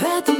В этом